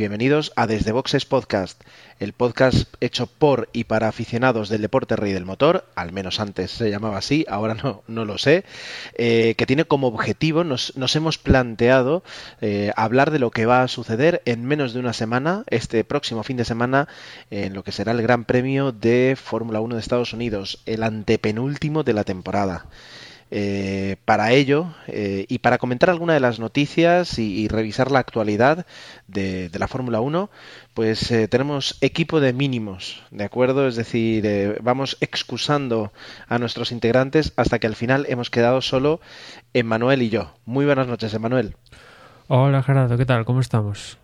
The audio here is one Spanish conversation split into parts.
bienvenidos a Desde Boxes Podcast, el podcast hecho por y para aficionados del deporte rey del motor, al menos antes se llamaba así, ahora no, no lo sé, eh, que tiene como objetivo, nos, hemos planteado eh, hablar de lo que va a suceder en menos de una semana, este próximo fin de semana, en lo que será el Gran Premio de Fórmula 1 de Estados Unidos, el antepenúltimo de la temporada. Eh, para ello eh, y para comentar alguna de las noticias y, revisar la actualidad de, la Fórmula 1, pues eh, tenemos equipo de mínimos, ¿de acuerdo? Es decir, vamos excusando a nuestros integrantes hasta que al final hemos quedado solo Emanuel y yo. Muy buenas noches, Emanuel. Hola Gerardo, ¿qué tal? ¿Cómo estamos?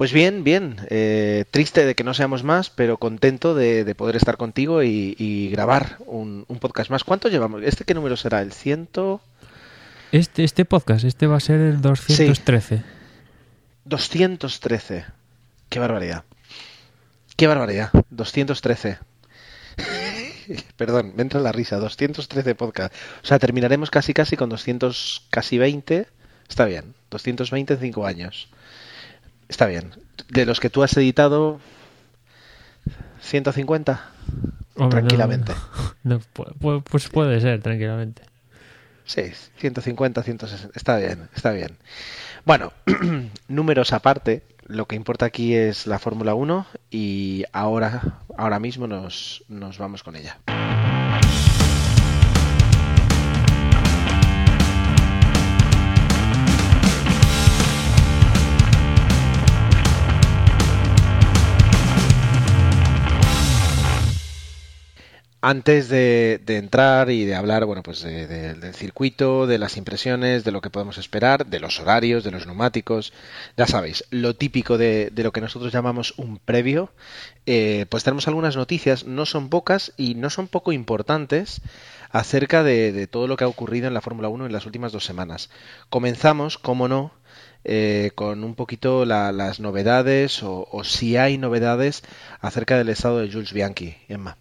Pues bien, bien. Eh, triste de que no seamos más, pero contento de, poder estar contigo y, grabar un, podcast más. ¿Cuánto llevamos? ¿Este qué número será? ¿El ciento...? Este, este podcast, este va a ser el 213. 213. Qué barbaridad. Qué barbaridad. 213. Perdón, me entra la risa. 213 podcast. O sea, terminaremos casi casi con 200, casi 20. Está bien. 220 en 5 años. Está bien. De los que tú has editado, 150. tranquilamente. pues puede ser, tranquilamente. Sí, 150, 160. Está bien, está bien. Bueno, números aparte, lo que importa aquí es la Fórmula 1 y ahora, ahora mismo nos, nos vamos con ella. Antes de, entrar y de hablar, bueno, pues del circuito, de las impresiones, de lo que podemos esperar, de los horarios, de los neumáticos, ya sabéis, lo típico de, lo que nosotros llamamos un previo, eh, pues tenemos algunas noticias, no son pocas y no son poco importantes acerca de, todo lo que ha ocurrido en la Fórmula 1 en las últimas dos semanas. Comenzamos, como no, eh, con un poquito las novedades o, o si hay novedades acerca del estado de Jules Bianchi, Emma.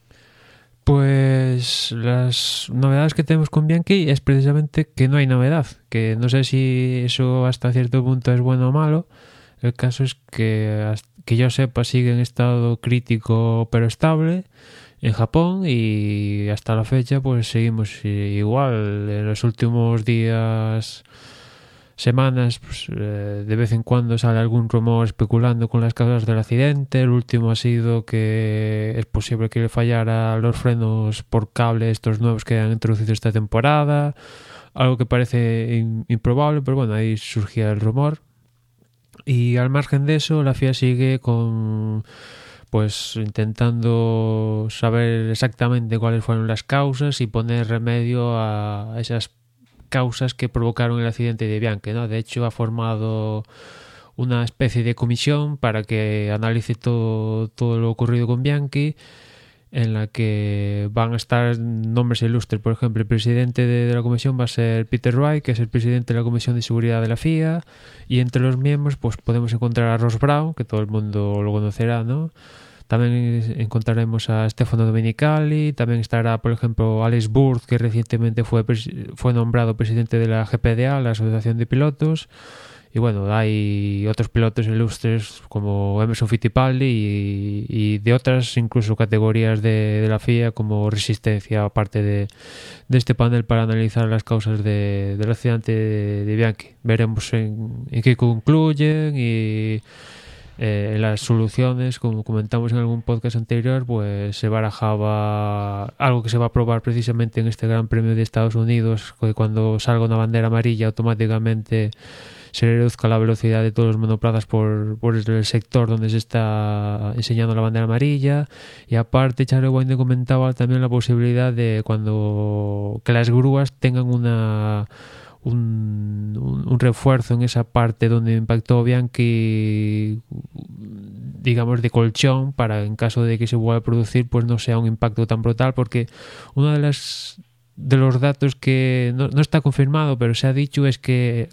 Pues las novedades que tenemos con Bianchi es precisamente que no hay novedad, que no sé si eso hasta cierto punto es bueno o malo. El caso es que, que yo sepa, sigue en estado crítico pero estable en Japón y hasta la fecha pues seguimos igual. En los últimos días semanas, pues, eh, de vez en cuando sale algún rumor especulando con las causas del accidente. El último ha sido que es posible que le fallara los frenos por cable estos nuevos que han introducido esta temporada. Algo que parece improbable, pero bueno, ahí surgía el rumor. Y al margen de eso, la FIA sigue con pues intentando saber exactamente cuáles fueron las causas y poner remedio a esas causas que provocaron el accidente de Bianchi. ¿no? De hecho, ha formado una especie de comisión para que analice todo, todo lo ocurrido con Bianchi en la que van a estar nombres ilustres. Por ejemplo, el presidente de, la comisión va a ser Peter Wright, que es el presidente de la Comisión de Seguridad de la FIA, y entre los miembros pues podemos encontrar a Ross Brown, que todo el mundo lo conocerá, ¿no? También encontraremos a Stefano Domenicali, también estará, por ejemplo, Alex Burth, que recientemente fue, fue nombrado presidente de la GPDA, la Asociación de Pilotos. Y bueno, hay otros pilotos ilustres como Emerson Fittipaldi y, de otras incluso categorías de, la FIA como Resistencia, aparte de, este panel para analizar las causas del accidente de, Bianchi. Veremos en, en qué concluyen y eh, las soluciones, como comentamos en algún podcast anterior, pues se barajaba algo que se va a probar precisamente en este Gran Premio de Estados Unidos, que cuando salga una bandera amarilla automáticamente se reduzca la velocidad de todos los monoplazas por, por el sector donde se está enseñando la bandera amarilla. Y aparte Charlie Wayne comentaba también la posibilidad de cuando que las grúas tengan una un, refuerzo en esa parte donde impactó Bianchi digamos de colchón para en caso de que se vuelva a producir pues no sea un impacto tan brutal porque una de las de los datos que no, está confirmado, pero se ha dicho es que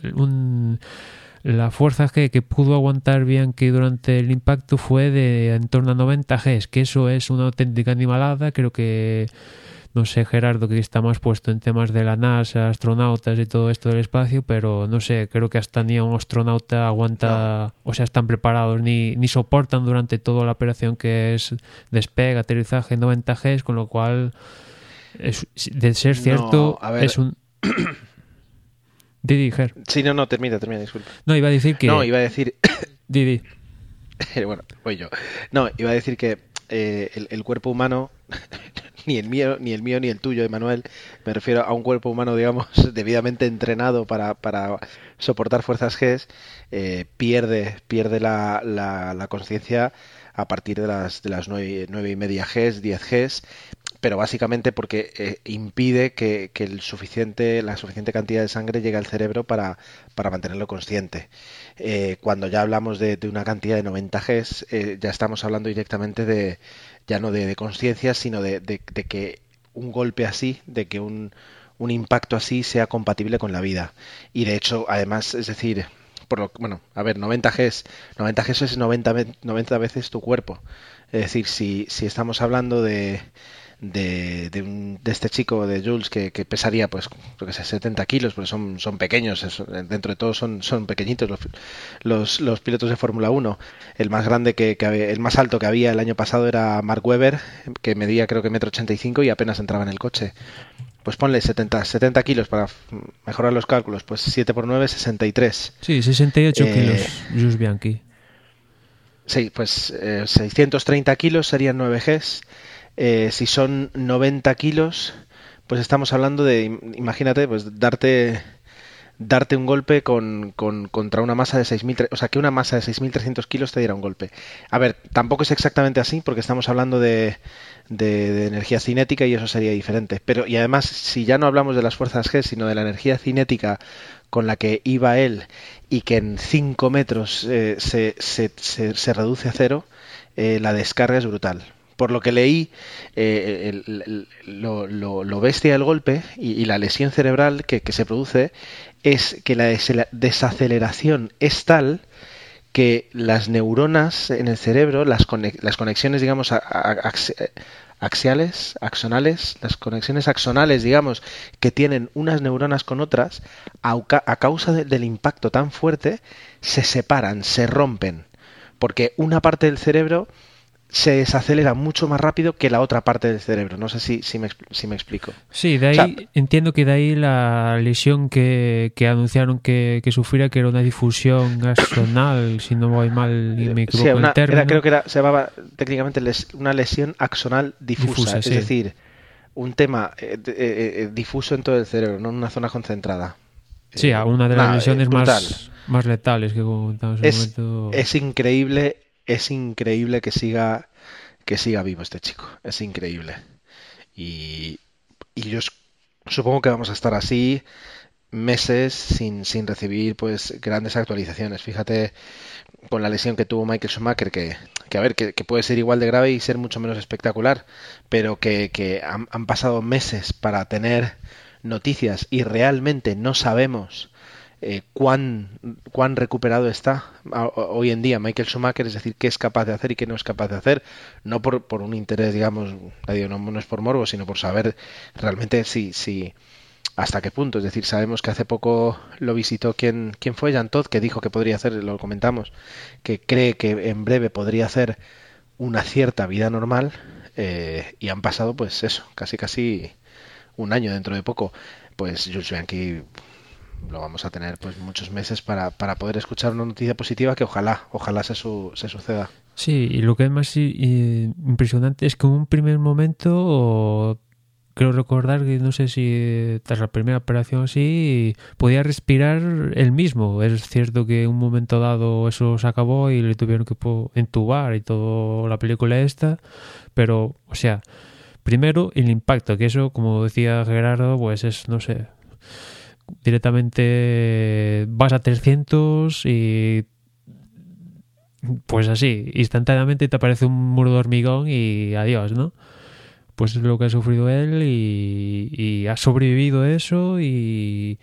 la fuerza G que pudo aguantar Bianchi durante el impacto fue de en torno a 90 Gs, que eso es una auténtica animalada, creo que no sé Gerardo que está más puesto en temas de la NASA, astronautas y todo esto del espacio, pero no sé, creo que hasta ni un astronauta aguanta, o sea, están preparados ni, ni soportan durante toda la operación que es despegue, aterrizaje 90 Gs, con lo cual es, de ser cierto No, a ver. es un Didi, Ger. Sí, no, no, termina, termina, disculpa. No, iba a decir que No, iba a decir... Didi. bueno, voy yo. No, iba a decir que eh, el, el cuerpo humano, ni el mío, ni el mío, ni el tuyo, Emanuel, me refiero a un cuerpo humano, digamos, debidamente entrenado para, para soportar fuerzas G, eh, pierde, pierde la, la, la conciencia a partir de las, de las 9, nueve y media Gs, 10 Gs, pero básicamente porque eh, impide que, que el suficiente, la suficiente cantidad de sangre llegue al cerebro para, para mantenerlo consciente. Eh, cuando ya hablamos de, de, una cantidad de 90 Gs, eh, ya estamos hablando directamente de, ya no de, de conciencia, sino de, que un golpe así, de que un, un impacto así sea compatible con la vida. Y de hecho, además, es decir, por lo bueno, a ver, 90 Gs, 90 Gs es 90, 90 veces tu cuerpo. Es decir, si, si estamos hablando de, de, de, un, de, este chico de Jules que, que pesaría pues creo que sé 70 kilos porque son, son pequeños es, dentro de todo son, son pequeñitos los, los, los pilotos de Fórmula 1 el más grande que, que, el más alto que había el año pasado era Mark Webber que medía creo que metro 85 y apenas entraba en el coche. Pues ponle 70, 70 kilos para mejorar los cálculos pues 7 por 9 63 sí 68 eh, kilos Jules Bianchi. sí pues eh, 630 kilos serían 9 Gs eh, si son 90 kilos, pues estamos hablando de, imagínate, pues darte darte un golpe con, con, contra una masa de 6.000, o sea, que una masa de 6.300 kilos te diera un golpe. A ver, tampoco es exactamente así, porque estamos hablando de, de, energía cinética y eso sería diferente. Pero, y además, si ya no hablamos de las fuerzas G, sino de la energía cinética con la que iba él y que en 5 metros eh, se, se, se, se, reduce a cero, eh, la descarga es brutal por lo que leí, eh, el, el, lo, lo, lo, bestia del golpe y, la lesión cerebral que, se produce es que la desaceleración es tal que las neuronas en el cerebro, las, las conexiones, digamos, a, a, axiales, axonales, las conexiones axonales, digamos, que tienen unas neuronas con otras, a, causa de, del impacto tan fuerte, se separan, se rompen, porque una parte del cerebro se desacelera mucho más rápido que la otra parte del cerebro. No sé si, si, me, si me, explico. Sí, de ahí o sea, entiendo que de ahí la lesión que, que anunciaron que, que sufría, que era una difusión axonal, si no voy mal y me equivoco sí, una, el término. Era, creo que era, se llamaba técnicamente les, una lesión axonal difusa, difusa es sí. decir, un tema eh, eh, eh, difuso en todo el cerebro, no en una zona concentrada. Sí, una de las lesiones más, más letales que comentamos en es, momento. Es increíble es increíble que siga que siga vivo este chico. Es increíble. Y, y yo supongo que vamos a estar así meses sin, sin recibir pues grandes actualizaciones. Fíjate con la lesión que tuvo Michael Schumacher, que, que a ver, que, que, puede ser igual de grave y ser mucho menos espectacular, pero que, que han, han pasado meses para tener noticias y realmente no sabemos eh, cuán, cuán recuperado está hoy en día Michael Schumacher, es decir, qué es capaz de hacer y qué no es capaz de hacer, no por, por un interés, digamos, no, es por morbo, sino por saber realmente si, si hasta qué punto. Es decir, sabemos que hace poco lo visitó quien, quién fue, Jan Todd, que dijo que podría hacer, lo comentamos, que cree que en breve podría hacer una cierta vida normal eh, y han pasado pues eso, casi casi un año dentro de poco. Pues Jules Bianchi lo vamos a tener pues muchos meses para, para poder escuchar una noticia positiva que ojalá, ojalá se, su, se suceda. Sí, y lo que es más impresionante es que en un primer momento creo recordar que no sé si tras la primera operación así podía respirar él mismo. Es cierto que en un momento dado eso se acabó y le tuvieron que entubar y toda la película esta, pero o sea, primero el impacto, que eso como decía Gerardo, pues es no sé, directamente vas a 300 y pues así, instantáneamente te aparece un muro de hormigón y adiós, ¿no? pues es lo que ha sufrido él y, ha sobrevivido eso y,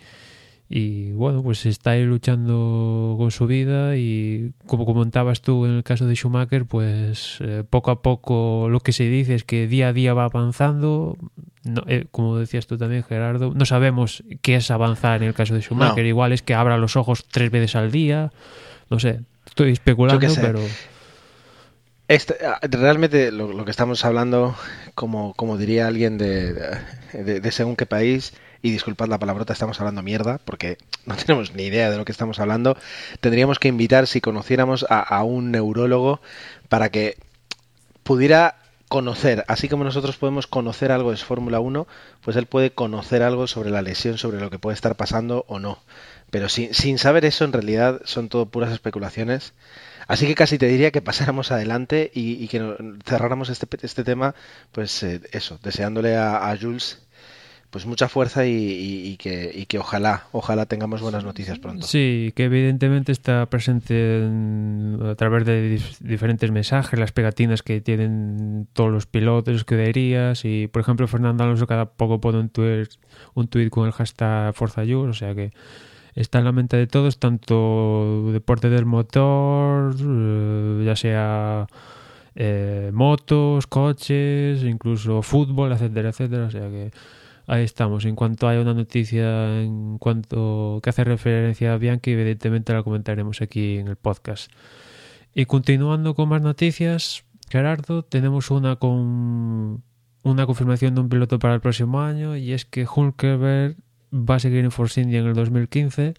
y bueno, pues está ahí luchando con su vida y como comentabas tú en el caso de Schumacher, pues eh, poco a poco lo que se dice es que día a día va avanzando, no, eh, como decías tú también Gerardo, no sabemos qué es avanzar en el caso de Schumacher, No. igual es que abra los ojos tres veces al día, no sé, estoy especulando, pero... Este, ah, realmente lo, lo que estamos hablando, como, como diría alguien de, de, de según qué país, y disculpad la palabrota, estamos hablando mierda, porque no tenemos ni idea de lo que estamos hablando, tendríamos que invitar, si conociéramos a, a un neurólogo, para que pudiera conocer, así como nosotros podemos conocer algo de Fórmula 1, pues él puede conocer algo sobre la lesión, sobre lo que puede estar pasando o no. Pero sin, sin saber eso, en realidad son todo puras especulaciones. Así que casi te diría que pasáramos adelante y, que cerráramos este, este tema, pues eh, eso, deseándole a, a Jules pues mucha fuerza y, que, que ojalá, ojalá tengamos buenas noticias pronto. Sí, que evidentemente está presente en- a través de dif- diferentes mensajes, las pegatinas que tienen todos los pilotos, escuderías y, por ejemplo, Fernando Alonso cada poco pone un tweet, un tweet con el hashtag Forza o sea que está en la mente de todos, tanto deporte del motor, eh, ya sea eh, motos, coches, incluso fútbol, etcétera, etcétera, o sea que Ahí estamos. En cuanto haya una noticia en cuanto que hace referencia a Bianchi, evidentemente la comentaremos aquí en el podcast. Y continuando con más noticias, Gerardo, tenemos una con una confirmación de un piloto para el próximo año y es que Hulkenberg va a seguir en Force India en el 2015,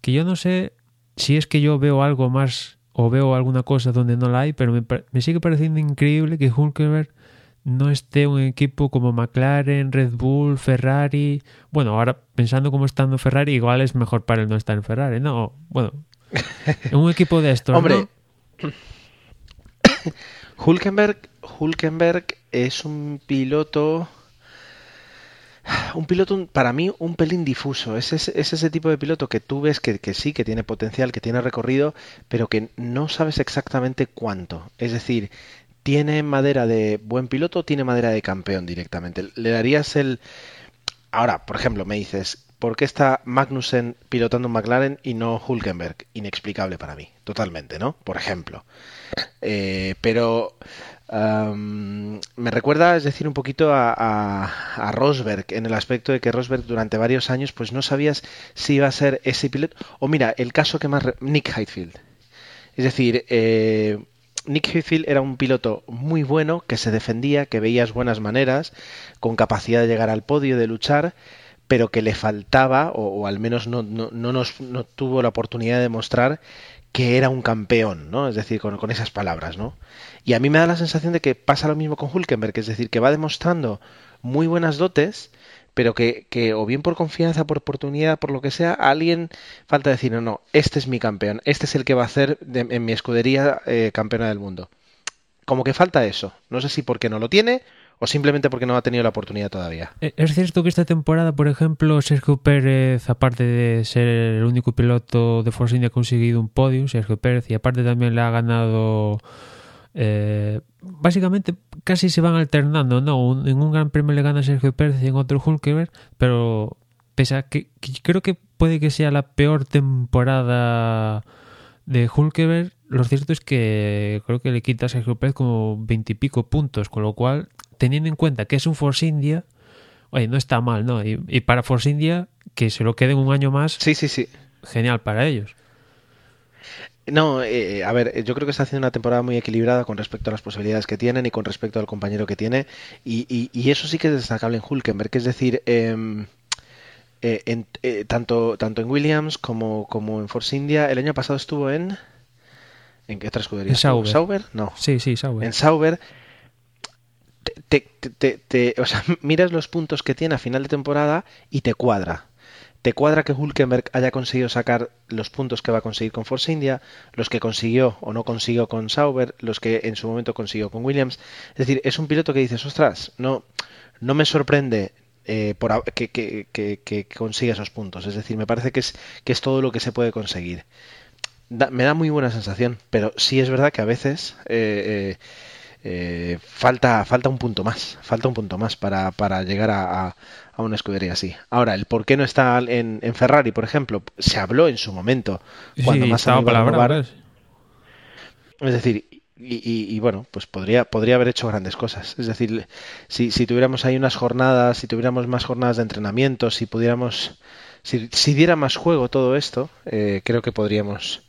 que yo no sé si es que yo veo algo más o veo alguna cosa donde no la hay, pero me, me sigue pareciendo increíble que Hulkenberg no esté un equipo como McLaren, Red Bull, Ferrari. Bueno, ahora pensando como estando Ferrari, igual es mejor para él no estar en Ferrari. No, bueno, en un equipo de estos. Hombre, ¿no? Hulkenberg, Hulkenberg es un piloto. Un piloto, para mí, un pelín difuso. Es ese, es ese tipo de piloto que tú ves que, que sí, que tiene potencial, que tiene recorrido, pero que no sabes exactamente cuánto. Es decir, tiene madera de buen piloto, tiene madera de campeón directamente. Le darías el. Ahora, por ejemplo, me dices, ¿por qué está Magnussen pilotando un McLaren y no Hulkenberg? Inexplicable para mí, totalmente, ¿no? Por ejemplo. Eh, pero me recuerda, es decir, un poquito a, Rosberg en el aspecto de que Rosberg durante varios años pues no sabías si iba a ser ese piloto. O mira, el caso que más... Nick Heidfeld. Es decir, eh, Nick Heidfeld era un piloto muy bueno, que se defendía, que veías buenas maneras, con capacidad de llegar al podio, de luchar, pero que le faltaba, o, al menos no, no, no nos, no tuvo la oportunidad de demostrar que era un campeón, ¿no? Es decir, con, con esas palabras, ¿no? Y a mí me da la sensación de que pasa lo mismo con Hulkenberg, es decir, que va demostrando muy buenas dotes, pero que, que o bien por confianza, por oportunidad, por lo que sea, alguien falta decir, no, no, este es mi campeón, este es el que va a hacer de- en mi escudería eh, campeona del mundo. Como que falta eso. No sé si porque no lo tiene o simplemente porque no ha tenido la oportunidad todavía. Eh, Es cierto que esta temporada, por ejemplo, Sergio Pérez, aparte de ser el único piloto de Force India, ha conseguido un podio, Sergio Pérez, y aparte también le ha ganado. Eh, básicamente casi se van alternando, ¿no? Un- en un gran premio le gana Sergio Pérez y en otro Hulkenberg, pero pese a que, que creo que puede que sea la peor temporada de Hulkenberg, lo cierto es que creo que le quita a Sergio Pérez como veintipico puntos, con lo cual, teniendo en cuenta que es un Force India, oye, no está mal, ¿no? Y, y para Force India, que se lo queden un año más, Sí, sí, sí. genial para ellos. No, eh, a ver, eh, yo creo que está haciendo una temporada muy equilibrada con respecto a las posibilidades que tienen y con respecto al compañero que tiene. Y, y- y eso sí que es destacable en Hulkenberg, es decir, em, eh, en- eh, tanto, tanto en Williams como, como en Force India, el año pasado estuvo en... ¿En qué otra escudería? En? Sauber. No. Sí, sí, Sauber. En Sauber, te, te- te- te- o sea, miras los puntos que tiene a final de temporada y te cuadra. Te cuadra que Hulkenberg haya conseguido sacar los puntos que va a conseguir con Force India, los que consiguió o no consiguió con Sauber, los que en su momento consiguió con Williams. Es decir, es un piloto que dices, ostras, no, no me sorprende eh, por, que, que, que, consiga esos puntos. Es decir, me parece que es, que es todo lo que se puede conseguir. Me da muy buena sensación, pero sí es verdad que a veces eh, eh, falta, falta un punto más, falta un punto más para, para llegar a, a, a, una escudería así. Ahora, el por qué no está en, en, Ferrari, por ejemplo, se habló en su momento cuando sí, más estaba palabra, Es decir, y, y, y, bueno, pues podría, podría haber hecho grandes cosas. Es decir, si, si tuviéramos ahí unas jornadas, si tuviéramos más jornadas de entrenamiento, si pudiéramos, si, si diera más juego todo esto, eh, creo que podríamos,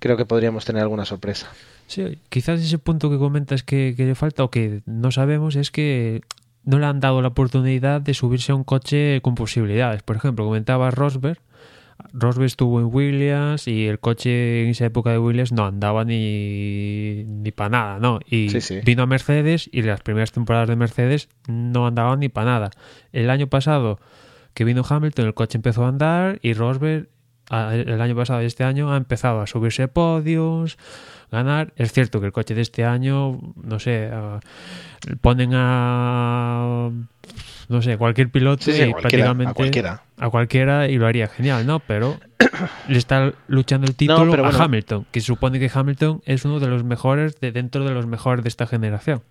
creo que podríamos tener alguna sorpresa. Sí, quizás ese punto que comentas que, que le falta o que no sabemos es que no le han dado la oportunidad de subirse a un coche con posibilidades. Por ejemplo, comentaba Rosberg, Rosberg estuvo en Williams y el coche en esa época de Williams no andaba ni, ni para nada, ¿no? Y Sí, sí. vino a Mercedes y las primeras temporadas de Mercedes no andaban ni para nada. El año pasado que vino Hamilton, el coche empezó a andar y Rosberg el año pasado y este año ha empezado a subirse podios, ganar. Es cierto que el coche de este año, no sé, a- ponen a no sé, cualquier piloto Sí, sí, y a cualquiera, prácticamente a cualquiera. a cualquiera y lo haría genial, ¿no? Pero le está luchando el título pero a bueno. Hamilton, que supone que Hamilton es uno de los mejores de dentro de los mejores de esta generación.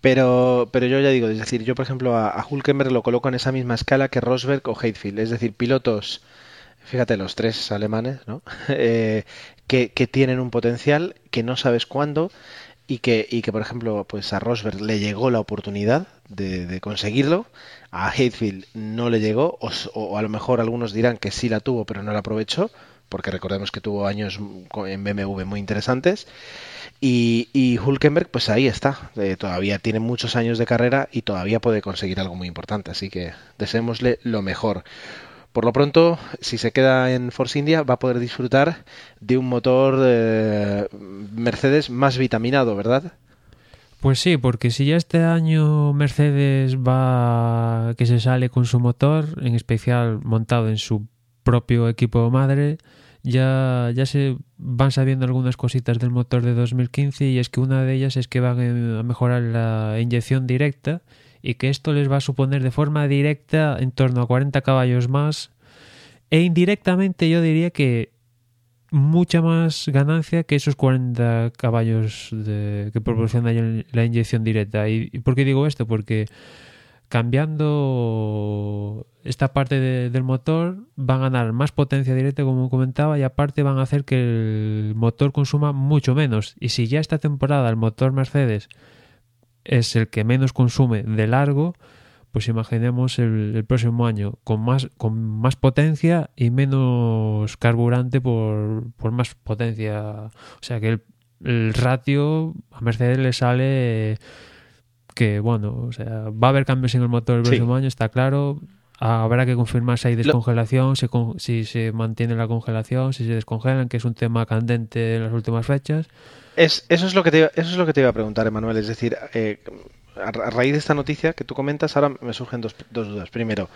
Pero, pero yo ya digo, es decir, yo por ejemplo a, a Hulkenberg lo coloco en esa misma escala que Rosberg o Heidfeld, es decir, pilotos, fíjate, los tres alemanes, ¿no? Eh, que, que tienen un potencial que no sabes cuándo y que, y que por ejemplo, pues a Rosberg le llegó la oportunidad de, de conseguirlo, a Heidfeld no le llegó, o, o a lo mejor algunos dirán que sí la tuvo, pero no la aprovechó, porque recordemos que tuvo años en BMW muy interesantes. Y, y Hulkenberg, pues ahí está. Todavía tiene muchos años de carrera y todavía puede conseguir algo muy importante. Así que deseémosle lo mejor. Por lo pronto, si se queda en Force India, va a poder disfrutar de un motor eh, Mercedes más vitaminado, ¿verdad? Pues sí, porque si ya este año Mercedes va que se sale con su motor, en especial montado en su propio equipo madre, ya, ya se van sabiendo algunas cositas del motor de 2015 y es que una de ellas es que van a mejorar la inyección directa y que esto les va a suponer de forma directa en torno a 40 caballos más e indirectamente yo diría que mucha más ganancia que esos 40 caballos de, que proporciona la inyección directa. ¿Y, por qué digo esto? Porque cambiando esta parte de- del motor van a ganar más potencia directa, como comentaba, y aparte van a hacer que el motor consuma mucho menos. Y si ya esta temporada el motor Mercedes es el que menos consume de largo, pues imaginemos el, el próximo año con más, con más potencia y menos carburante por, por más potencia. O sea que el, el ratio a Mercedes le sale que, bueno, o sea, va a haber cambios en el motor el Sí. próximo año, está claro. Habrá que confirmar si hay descongelación, si, con- si se mantiene la congelación, si se descongelan, que es un tema candente en las últimas fechas. Es, eso, es lo que te, iba- eso es lo que te iba a preguntar, Emanuel. Es decir, eh, a, ra- a raíz de esta noticia que tú comentas, ahora me surgen dos, dos dudas. Primero,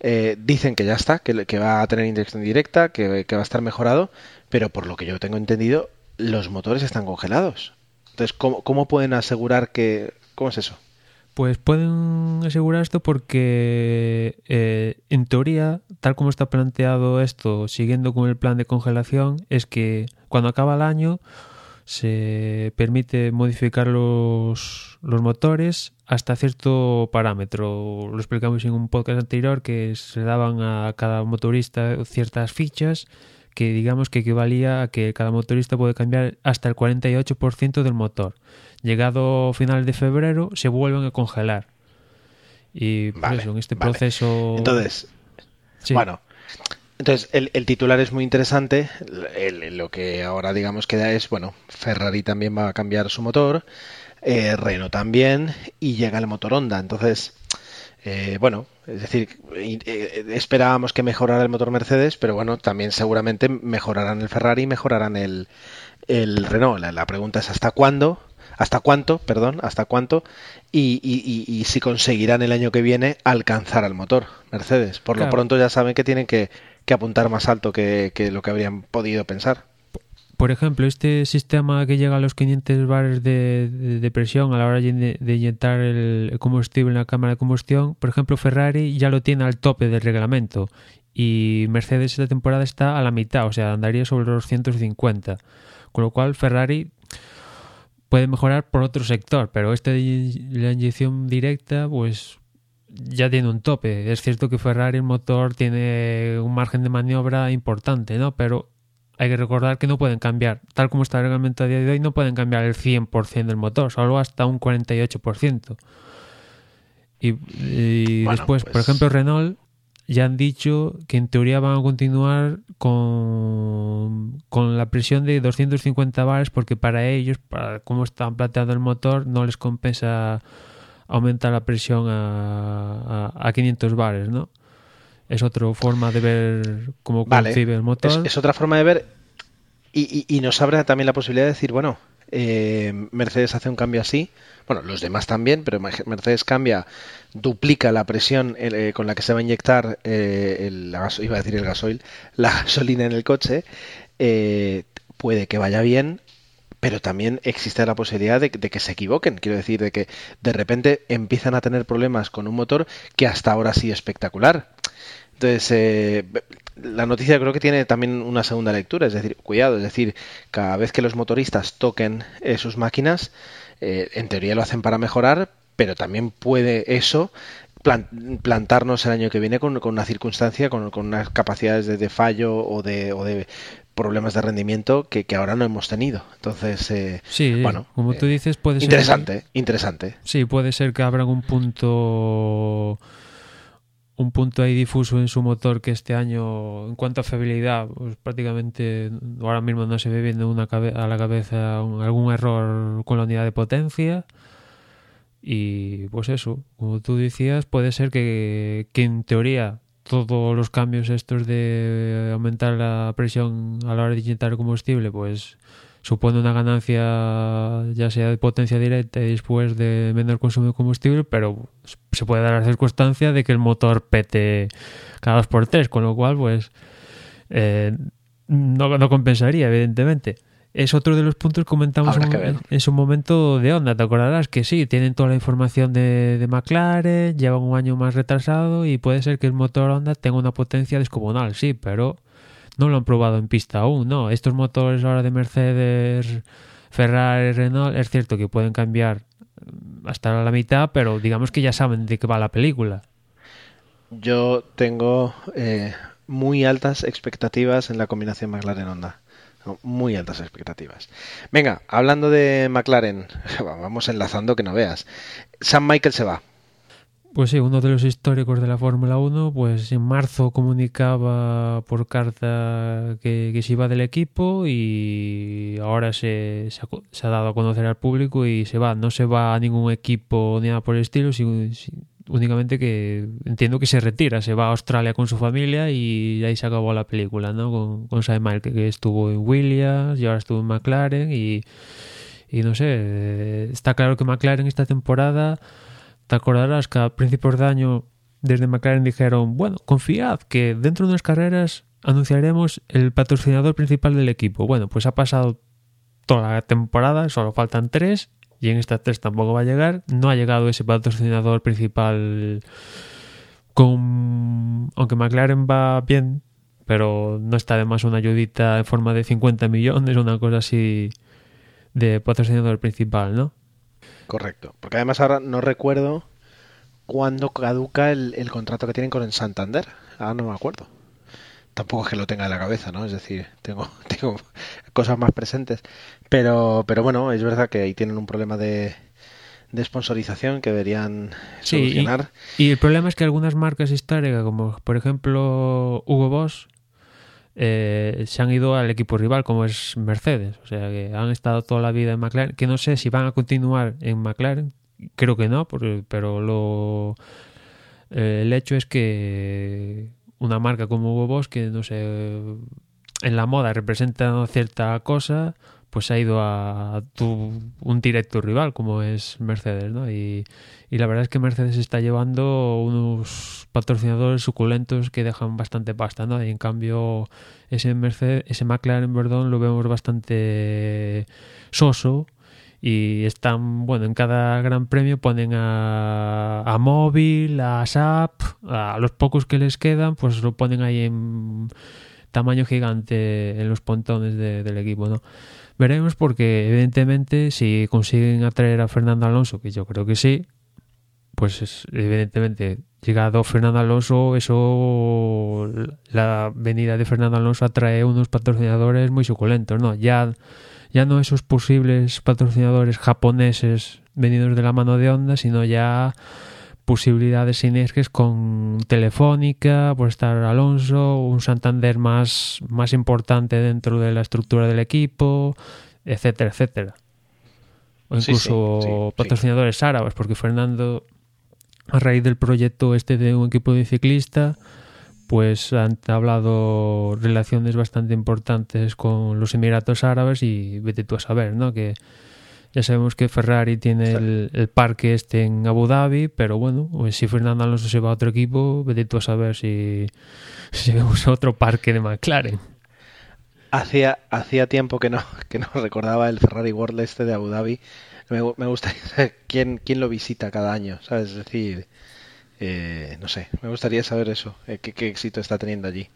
eh, dicen que ya está, que, va a tener inyección directa, que, que va a estar mejorado, pero por lo que yo tengo entendido, los motores están congelados. Entonces, ¿cómo, cómo pueden asegurar que... ¿Cómo es eso? Pues pueden asegurar esto porque, eh, en teoría, tal como está planteado esto, siguiendo con el plan de congelación, es que cuando acaba el año se permite modificar los, los motores hasta cierto parámetro. Lo explicamos en un podcast anterior que se daban a cada motorista ciertas fichas que digamos que equivalía a que cada motorista puede cambiar hasta el 48% del motor. Llegado final de febrero se vuelven a congelar. Y pues Vale, eso, en este vale. proceso... Entonces, Sí. bueno, entonces el, el titular es muy interesante. El- el- lo que ahora digamos queda es, bueno, Ferrari también va a cambiar su motor, eh, Renault también, y llega el motor Honda. Entonces, eh, bueno, es decir, eh, esperábamos que mejorara el motor Mercedes, pero bueno, también seguramente mejorarán el Ferrari y mejorarán el, el Renault. La, la pregunta es hasta cuándo, hasta cuánto, perdón, hasta cuánto, y, y- y- y si conseguirán el año que viene alcanzar al motor Mercedes. Por lo pronto ya saben que tienen que, que apuntar más alto que, que lo que habrían podido pensar. Por ejemplo, este sistema que llega a los 500 bares de, de- de presión a la hora de, de inyectar el combustible en la cámara de combustión, por ejemplo, Ferrari ya lo tiene al tope del reglamento y Mercedes esta temporada está a la mitad, o sea, andaría sobre los 150. Con lo cual, Ferrari puede mejorar por otro sector, pero esta la inyección directa, pues ya tiene un tope. Es cierto que Ferrari el motor tiene un margen de maniobra importante, ¿no? Pero hay que recordar que no pueden cambiar, tal como está el reglamento a día de hoy, no pueden cambiar el 100% del motor, solo hasta un 48%. Y, y después, por pues ejemplo, Renault ya han dicho que en teoría van a continuar con, con la presión de 250 bares porque para ellos, para cómo están planteando el motor, no les compensa aumentar la presión a, a, a 500 bares, ¿no? Es otra forma de ver cómo Vale. concibe el motor. Es, es otra forma de ver y, y- y nos abre también la posibilidad de decir, bueno, eh, Mercedes hace un cambio así, bueno, los demás también, pero Mercedes cambia, duplica la presión eh, con la que se va a inyectar, eh, el, la iba a decir el gasoil, la gasolina en el coche, puede que vaya bien, pero también existe la posibilidad de, de que se equivoquen, quiero decir, de que de repente empiezan a tener problemas con un motor que hasta ahora ha sido espectacular. Entonces, eh, la noticia creo que tiene también una segunda lectura, es decir, cuidado, es decir, cada vez que los motoristas toquen eh, sus máquinas, eh, en teoría lo hacen para mejorar, pero también puede eso plan- plantarnos el año que viene con, con una circunstancia, con, con unas capacidades de, de fallo o de, o de problemas de rendimiento que, que ahora no hemos tenido. Entonces, eh, Sí, bueno, como tú eh, dices, puede ser. interesante, interesante. Sí, puede ser que abran un punto un punto ahí difuso en su motor que este año, en cuanto a fiabilidad, pues prácticamente ahora mismo no se ve viendo una cabe- a la cabeza algún error con la unidad de potencia. Y pues eso, como tú decías, puede ser que, que en teoría todos los cambios estos de aumentar la presión a la hora de inyectar combustible, pues supone una ganancia ya sea de potencia directa y después de menor consumo de combustible, pero se puede dar la circunstancia de que el motor pete cada dos por tres, con lo cual pues eh, no, no compensaría, evidentemente. Es otro de los puntos que comentamos que en su momento de Honda, te acordarás que sí, tienen toda la información de, de McLaren, llevan un año más retrasado y puede ser que el motor Honda tenga una potencia descomunal, sí, pero no lo han probado en pista aún, ¿no? Estos motores ahora de Mercedes, Ferrari, Renault, es cierto que pueden cambiar mm, hasta la mitad, pero digamos que ya saben de qué va la película. Yo tengo eh, muy altas expectativas en la combinación McLaren-Honda. Muy altas expectativas. Venga, hablando de McLaren, vamos enlazando que no veas. Sam Michael se va. Pues sí, uno de los históricos de la Fórmula 1, pues en marzo comunicaba por carta que, se iba del equipo y ahora se, ha, dado a conocer al público y se va. No se va a ningún equipo ni nada por el estilo, si- únicamente que entiendo que se retira, se va a Australia con su familia y ahí se acabó la película, ¿no? Con, con que estuvo en Williams y ahora estuvo en McLaren y, y no sé, eh, está claro que McLaren esta temporada te acordarás que a principios de año desde McLaren dijeron, bueno, confiad que dentro de unas carreras anunciaremos el patrocinador principal del equipo. Bueno, pues ha pasado toda la temporada, solo faltan tres y en estas tres tampoco va a llegar. No ha llegado ese patrocinador principal con... Aunque McLaren va bien, pero no está además una ayudita en forma de 50 millones, una cosa así de patrocinador principal, ¿no? Correcto. Porque además ahora no recuerdo cuándo caduca el, el contrato que tienen con el Santander. Ahora no me acuerdo. Tampoco es que lo tenga en la cabeza, ¿no? Es decir, tengo, tengo cosas más presentes. Pero, pero bueno, es verdad que ahí tienen un problema de, de sponsorización que deberían Sí, y- solucionar. Y el problema es que algunas marcas históricas, como por ejemplo Hugo Boss, eh, se han ido al equipo rival, como es Mercedes. O sea, que han estado toda la vida en McLaren, que no sé si van a continuar en McLaren, creo que no, pero lo eh, el hecho es que una marca como Hugo que no sé, en la moda representa cierta cosa, pues ha ido a tu- un directo rival como es Mercedes, ¿no? Y, y la verdad es que Mercedes está llevando unos patrocinadores suculentos que dejan bastante pasta, ¿no? Y en cambio ese Mercedes, ese McLaren, perdón, lo vemos bastante soso y están, bueno, en cada gran premio ponen a, a móvil, a SAP, a los pocos que les quedan, pues lo ponen ahí en tamaño gigante en los pontones de- del equipo, ¿no? Veremos porque evidentemente si consiguen atraer a Fernando Alonso, que yo creo que sí, pues es- evidentemente llegado Fernando Alonso, eso la venida de Fernando Alonso atrae unos patrocinadores muy suculentos, ¿no? Ya ya no esos posibles patrocinadores japoneses venidos de la mano de Honda, sino ya posibilidades sinergias con Telefónica, por estar Alonso, un Santander más, más importante dentro de la estructura del equipo, etcétera, etcétera. O incluso sí, sí, sí. patrocinadores árabes, porque Fernando, a raíz del proyecto este de un equipo de ciclista, pues han hablado relaciones bastante importantes con los Emiratos Árabes y vete tú a saber, ¿no? Que ya sabemos que Ferrari tiene el, el parque este en Abu Dhabi, pero bueno, pues si Fernando Alonso se va a otro equipo, vete tú a saber si, si vemos otro parque de McLaren. Hacía, hacía tiempo que no, que no recordaba el Ferrari World este de Abu Dhabi. Me, gu- me gustaría saber quién, quién lo visita cada año, ¿sabes? Es decir, eh, no sé, me gustaría saber eso, eh, qué, qué éxito está teniendo allí.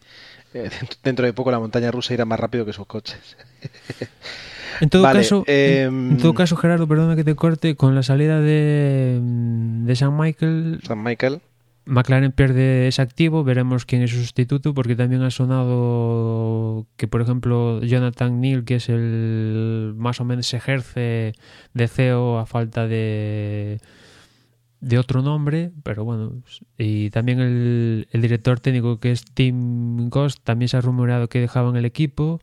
Eh, dentro de poco la montaña rusa irá más rápido que sus coches. En todo Vale, caso, en- em, en todo caso, Gerardo, perdona que te corte, con la salida de, de San Michael, San Michael, McLaren pierde ese activo, veremos quién es su sustituto, porque también ha sonado que, por ejemplo, Jonathan Neal, que es el más o menos ejerce de CEO a falta de de otro nombre, pero bueno, y también el, el director técnico que es Tim Ghost, también se ha rumoreado que dejaban el equipo.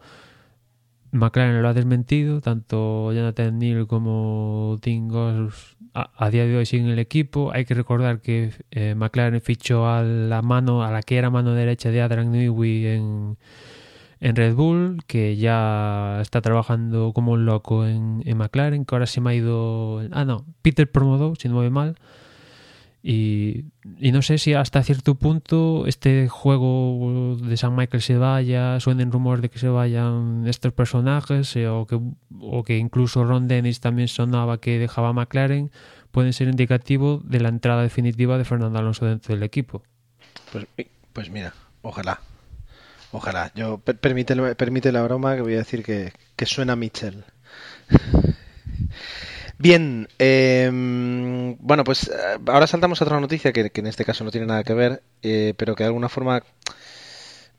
McLaren lo ha desmentido, tanto Jonathan Neal como Tim Ghost a, día de hoy siguen el equipo. Hay que recordar que eh, McLaren fichó a la mano, a la que era mano derecha de Adrian Newey en, Red Bull, que ya está trabajando como un loco en, en McLaren, que ahora se me ha ido... Ah, no, Peter Promodou, si no me mal. Y, no sé si hasta cierto punto este juego de San Michael se vaya, suenen rumores de que se vayan estos personajes, eh, o, que, o que incluso Ron Dennis también sonaba que dejaba McLaren, pueden ser indicativo de la entrada definitiva de Fernando Alonso dentro del equipo. pues, pues mira, ojalá. Ojalá. Yo, per- permítele, permite la broma que voy a decir que, que suena Mitchell. Bien, eh, bueno, pues eh, ahora saltamos a otra noticia que, que en este caso no tiene nada que ver, eh, pero que de alguna forma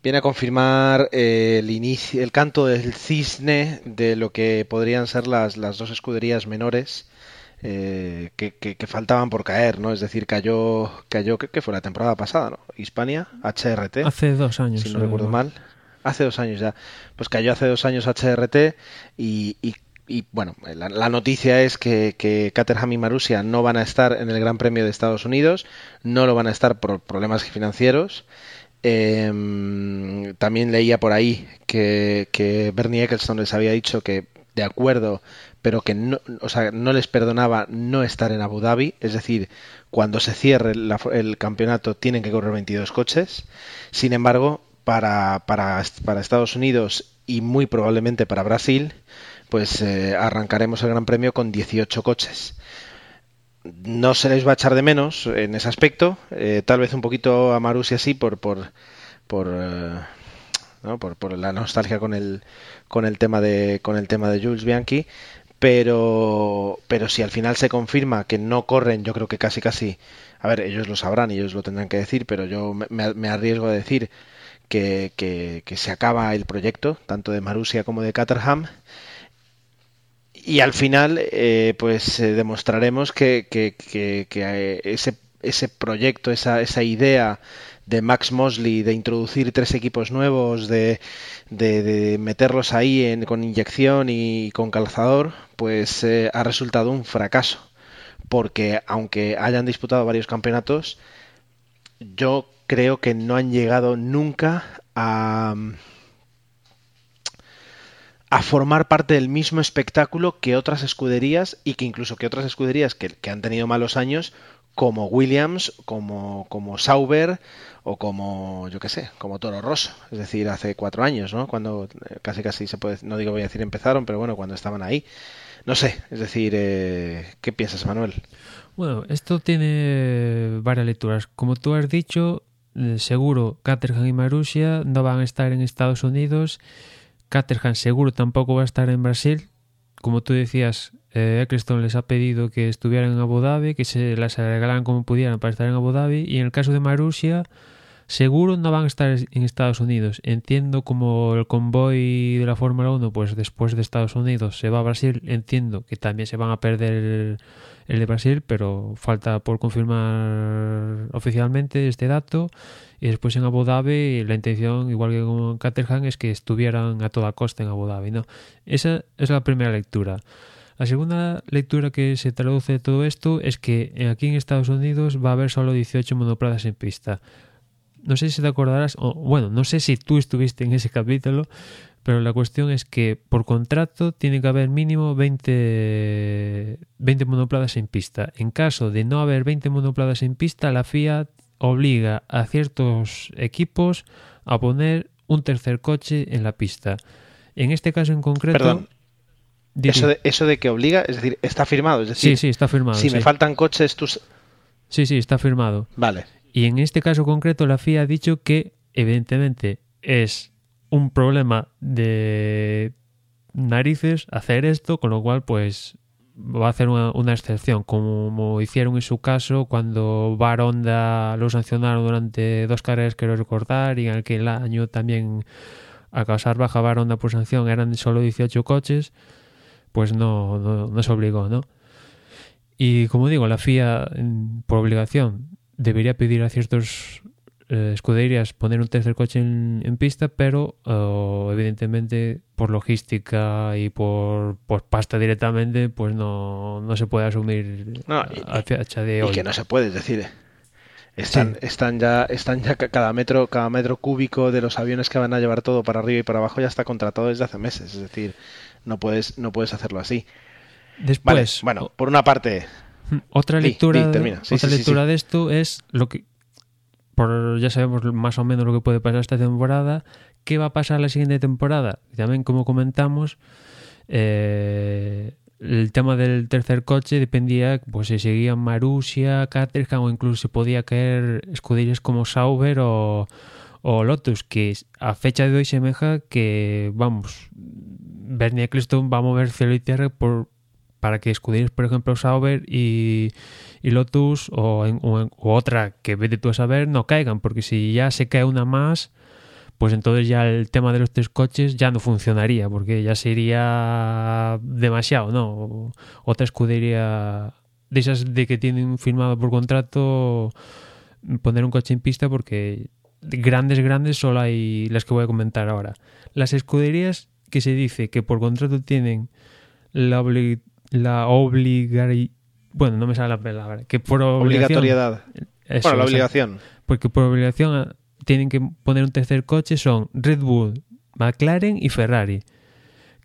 viene a confirmar eh, el inicio, el canto del cisne de lo que podrían ser las, las dos escuderías menores eh, que, que- que faltaban por caer, ¿no? Es decir, cayó, cayó, que, que fue la temporada pasada, ¿no? Hispania, HRT Hace dos años. si no recuerdo mal. Hace dos años ya. Pues cayó hace dos años HRT y, y- y, bueno, la, noticia es que, que Caterham y Marussia no van a estar en el Gran Premio de Estados Unidos, no lo van a estar por problemas financieros. Em, también leía por ahí que, que Bernie Ecclestone les había dicho que de acuerdo, pero que no, o sea, no les perdonaba no estar en Abu Dhabi, es decir, cuando se cierre la- el campeonato tienen que correr 22 coches. Sin embargo, para, para, para Estados Unidos y muy probablemente para Brasil, pues eh, arrancaremos el Gran Premio con 18 coches. No se les va a echar de menos en ese aspecto, eh, tal vez un poquito a Marussia sí por por por, eh, ¿no? por por la nostalgia con el con el tema de con el tema de Jules Bianchi, pero pero si al final se confirma que no corren, yo creo que casi casi, a ver, ellos lo sabrán y ellos lo tendrán que decir, pero yo me, me- arriesgo a decir que, que, que se acaba el proyecto, tanto de Marussia como de Caterham. Y al final, eh, pues eh, demostraremos que, que- que- que, eh, ese, ese proyecto, esa, esa idea de Max Mosley de introducir tres equipos nuevos, de, de- meterlos ahí en- con inyección y con calzador, pues eh, ha resultado un fracaso. Porque aunque hayan disputado varios campeonatos, yo creo que no han llegado nunca a, a formar parte del mismo espectáculo que otras escuderías y que incluso que otras escuderías que, que han tenido malos años como Williams, como, como Sauber o como, yo qué sé, como Toro Rosso. Es decir, hace cuatro años, ¿no? Cuando eh, casi casi se puede, no digo voy a decir empezaron, pero bueno, cuando estaban ahí. No sé, es decir, eh, ¿qué piensas, Manuel? Bueno, esto tiene varias lecturas. Como tú has dicho, eh, seguro Caterham y Marussia no van a estar en Estados Unidos. Caterham seguro tampoco va a estar en Brasil. Como tú decías, eh, Eccleston les ha pedido que estuvieran en Abu Dhabi, que se las arreglaran como pudieran para estar en Abu Dhabi. Y en el caso de Marussia, seguro no van a estar en Estados Unidos. Entiendo como el convoy de la Fórmula 1, pues después de Estados Unidos se va a Brasil. Entiendo que también se van a perder el, el de Brasil, pero falta por confirmar oficialmente este dato. Y después en Abu Dhabi la intención, igual que con Caterham, es que estuvieran a toda costa en Abu Dhabi. ¿no? Esa es la primera lectura. La segunda lectura que se traduce de todo esto es que aquí en Estados Unidos va a haber solo 18 monoplazas en pista. No sé si te acordarás, o bueno, no sé si tú estuviste en ese capítulo, pero la cuestión es que por contrato tiene que haber mínimo 20, 20 monoplazas en pista. En caso de no haber 20 monoplazas en pista, la FIA obliga a ciertos equipos a poner un tercer coche en la pista. En este caso en concreto... Perdón. Eso de, eso de que obliga, es decir, está firmado. Es decir, sí, sí, está firmado. Si sí. me faltan coches, tú... Sí, sí, está firmado. Vale. Y en este caso concreto la FIA ha dicho que evidentemente es un problema de narices hacer esto, con lo cual pues va a hacer una, excepción, como hicieron en su caso cuando Baronda lo sancionaron durante dos carreras, quiero recordar, y en aquel año también a causar baja Baronda por sanción eran solo 18 coches, pues no, no, no se obligó, ¿no? Y como digo, la FIA por obligación debería pedir a ciertos eh, escuderías poner un tercer coche en, en pista, pero uh, evidentemente por logística y por, por, pasta directamente, pues no, no se puede asumir no, y, a fecha de hoy. Y que no se puede, es decir, están, sí. están ya, están ya cada metro, cada metro cúbico de los aviones que van a llevar todo para arriba y para abajo ya está contratado desde hace meses, es decir, no puedes, no puedes hacerlo así. Después, vale, bueno, por una parte, otra lectura, sí, sí, sí, otra lectura de esto es lo que por, ya sabemos más o menos lo que puede pasar esta temporada. ¿Qué va a pasar la siguiente temporada? También, como comentamos, eh, el tema del tercer coche dependía, pues si seguían Marussia, Caterham o incluso se podía caer escuderías como Sauber o, o Lotus, que a fecha de hoy semeja que, vamos, Bernie Eccleston va a mover cielo y tierra por, para que escuderías, por ejemplo, Sauber y, y Lotus o, en, otra que vete tú a saber no caigan, porque si ya se cae una más, pues entonces ya el tema de los tres coches ya no funcionaría, porque ya sería demasiado, ¿no? Otra escudería de esas de que tienen firmado por contrato poner un coche en pista porque grandes, grandes solo hay las que voy a comentar ahora. Las escuderías que se dice que por contrato tienen la, obli la bueno, no me sale la palabra, que por obligatoriedad. Eso, bueno, la obligación. O sea, porque por obligación tienen que poner un tercer coche son Red Bull, McLaren y Ferrari.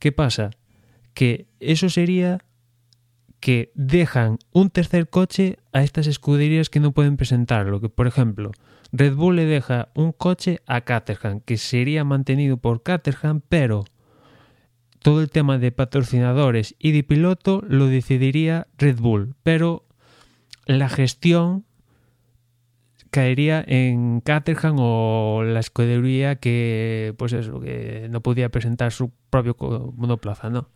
¿Qué pasa? Que eso sería que dejan un tercer coche a estas escuderías que no pueden presentarlo. Que, por ejemplo, Red Bull le deja un coche a Caterham, que sería mantenido por Caterham, pero todo el tema de patrocinadores y de piloto lo decidiría Red Bull, pero la gestión caería en Caterham o la escudería que pues eso que no podía presentar su propio monoplaza, ¿no?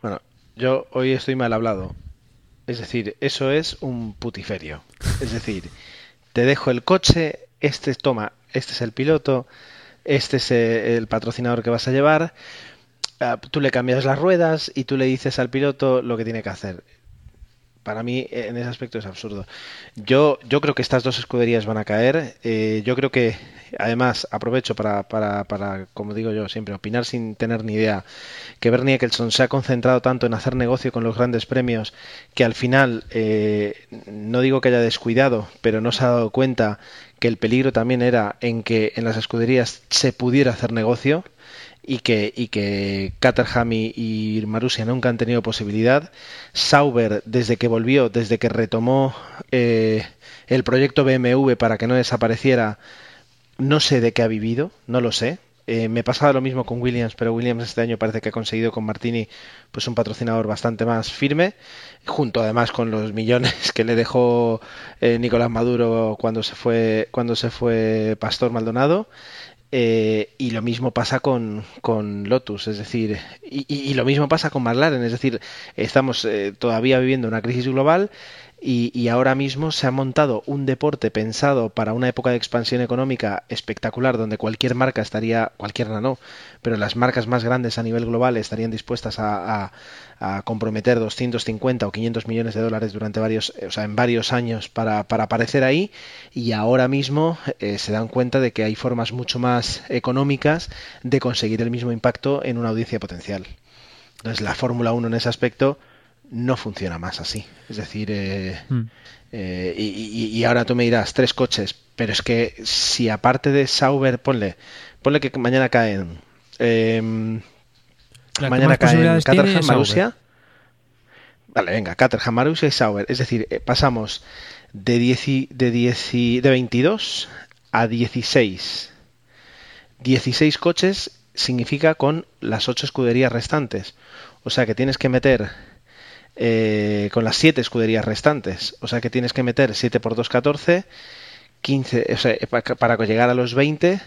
Bueno, yo hoy estoy mal hablado. Es decir, eso es un putiferio. Es decir, te dejo el coche, este toma, este es el piloto, este es el patrocinador que vas a llevar, tú le cambias las ruedas y tú le dices al piloto lo que tiene que hacer. Para mí, en ese aspecto es absurdo. Yo, yo creo que estas dos escuderías van a caer. Eh, yo creo que, además, aprovecho para, para, para, como digo yo siempre, opinar sin tener ni idea, que Bernie Eccleston se ha concentrado tanto en hacer negocio con los grandes premios que al final, eh, no digo que haya descuidado, pero no se ha dado cuenta que el peligro también era en que en las escuderías se pudiera hacer negocio y que, y que Caterham y, y, nunca han tenido posibilidad. Sauber, desde que volvió, desde que retomó eh, el proyecto BMW para que no desapareciera, no sé de qué ha vivido, no lo sé. Eh, me pasaba lo mismo con Williams, pero Williams este año parece que ha conseguido con Martini pues un patrocinador bastante más firme, junto además con los millones que le dejó eh, Nicolás Maduro cuando se fue cuando se fue Pastor Maldonado. Eh, y lo mismo pasa con, con Lotus, es decir, y, y, lo mismo pasa con McLaren, es decir, estamos eh, todavía viviendo una crisis global y, y, ahora mismo se ha montado un deporte pensado para una época de expansión económica espectacular donde cualquier marca estaría, cualquiera no, pero las marcas más grandes a nivel global estarían dispuestas a, a, a comprometer 250 o 500 millones de dólares durante varios, o sea, en varios años para, para aparecer ahí y ahora mismo eh, se dan cuenta de que hay formas mucho más económicas de conseguir el mismo impacto en una audiencia potencial. Entonces la Fórmula 1 en ese aspecto no funciona más así. Es decir, eh, mm. eh, y, y, ahora tú me dirás tres coches, pero es que si aparte de Sauber, ponle, ponle que mañana caen. Eh, mañana caen Caterham, Marussia. Vale, venga, Caterham, Marussia y Sauber. Es decir, eh, pasamos de, 10, de, 10, de 22 a 16. 16 coches significa con las 8 escuderías restantes. O sea que tienes que meter eh, con las 7 escuderías restantes. O sea que tienes que meter 7 por 2, 14. 15, o sea, para llegar a los 20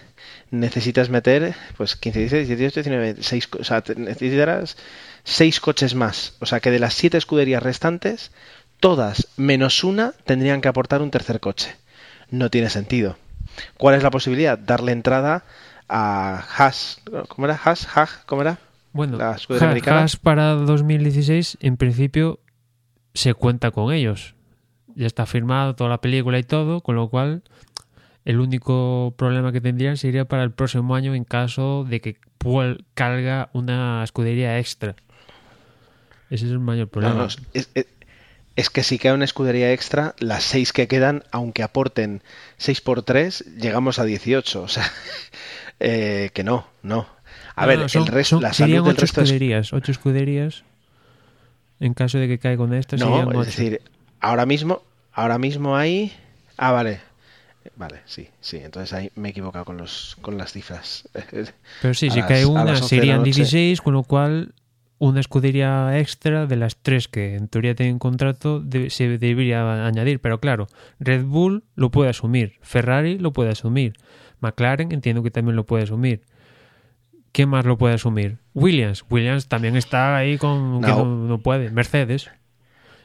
necesitas meter pues 15, 16, 18, 19, 6, o sea, necesitarás 6 coches más. O sea que de las 7 escuderías restantes, todas menos una tendrían que aportar un tercer coche. No tiene sentido. ¿Cuál es la posibilidad? Darle entrada a Haas. ¿Cómo era? Haas, Haas, ¿cómo era? Bueno, la Haas para 2016 en principio se cuenta con ellos. Ya está firmado toda la película y todo, con lo cual el único problema que tendrían sería para el próximo año en caso de que carga una escudería extra. Ese es el mayor problema. No, no, es, es, es, que si queda una escudería extra, las seis que quedan, aunque aporten 6 por 3, llegamos a 18. O sea, eh, que no, no. A no, ver, no, son, el resto, la salud del ocho resto escuderías, es... ocho escuderías. En caso de que caiga con esto, No, serían es decir, ahora mismo, ahora mismo hay... Ah, vale. Vale, sí, sí. Entonces ahí me he equivocado con, los, con las cifras. Pero sí, si las- cae una, las 11 de la serían noche. 16, con lo cual una escudería extra de las tres que en teoría tienen contrato de- se debería añadir. Pero claro, Red Bull lo puede asumir, Ferrari lo puede asumir, McLaren entiendo que también lo puede asumir. ¿Quién más lo puede asumir? Williams. Williams también está ahí con que No. no, no puede. Mercedes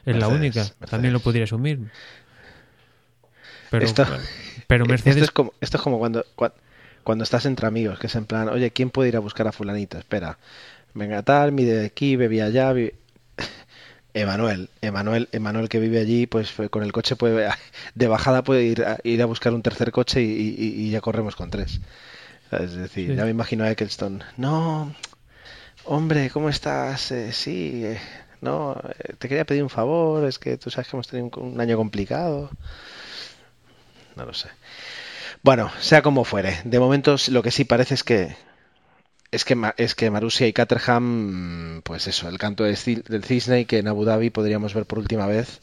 es la única. Mercedes. También lo podría asumir. Pero, Esto- pero Mercedes Esto es como, esto es como cuando, cua- cuando estás entre amigos, que es en plan, oye, ¿quién puede ir a buscar a fulanita? Espera, venga tal, mide aquí, bebí allá. Emanuel, Emanuel, Emanuel que vive allí, pues con el coche puede, de bajada puede ir a, ir a buscar un tercer coche y, y- y ya corremos con tres. Es decir, Sí. ya me imagino a Eccleston. No, hombre, ¿cómo estás? Eh, sí, eh, no, eh, te quería pedir un favor, es que tú sabes que hemos tenido un, un año complicado. No lo sé. Bueno, sea como fuere, de momento lo que sí parece es que es que es que Marussia y Caterham, pues eso, el canto del ci- del cisne y que en Abu Dhabi podríamos ver por última vez